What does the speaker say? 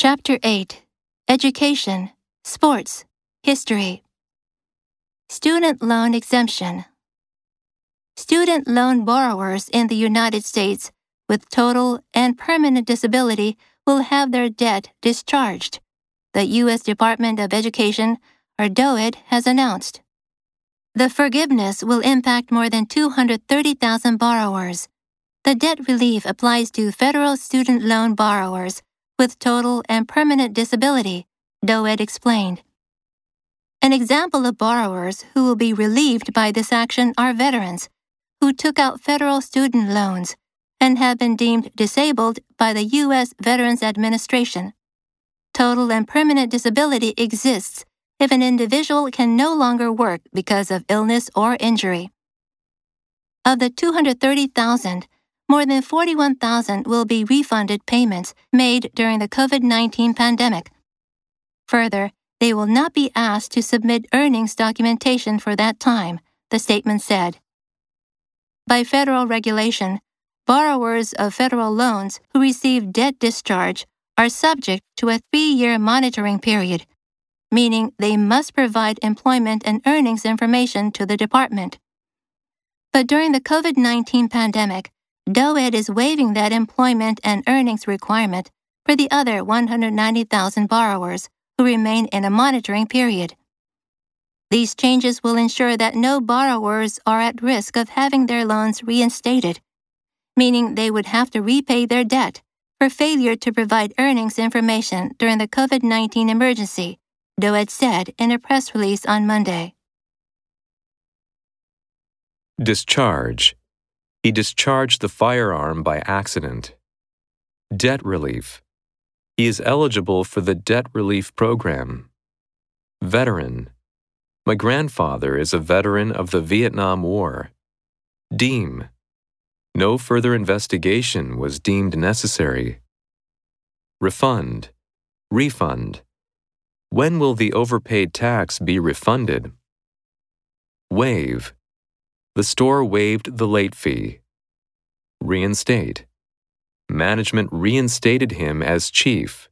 Chapter 8 Education, Sports, History. Student Loan Exemption. Student loan borrowers in the United States with total and permanent disability will have their debt discharged, the U.S. Department of Education, or DOED, has announced. The forgiveness will impact more than 230,000 borrowers. The debt relief applies to federal student loan borrowers with total and permanent disability, DOED explained. An example of borrowers who will be relieved by this action are veterans who took out federal student loans and have been deemed disabled by the U.S. Veterans Administration. Total and permanent disability exists if an individual can no longer work because of illness or injury. Of the 230,000, more than 41,000 will be refunded payments made during the COVID 19 pandemic. Further, they will not be asked to submit earnings documentation for that time, the statement said. By federal regulation, borrowers of federal loans who receive debt discharge are subject to a three year monitoring period, meaning they must provide employment and earnings information to the department. But during the COVID 19 pandemic, DOED is waiving that employment and earnings requirement for the other 190,000 borrowers who remain in a monitoring period. These changes will ensure that no borrowers are at risk of having their loans reinstated, meaning they would have to repay their debt for failure to provide earnings information during the COVID 19 emergency, DOED said in a press release on Monday. Discharge. He discharged the firearm by accident. Debt relief. He is eligible for the debt relief program. Veteran. My grandfather is a veteran of the Vietnam War. Deem. No further investigation was deemed necessary. Refund. Refund. When will the overpaid tax be refunded? Waive. The store waived the late fee. Reinstate. Management reinstated him as chief.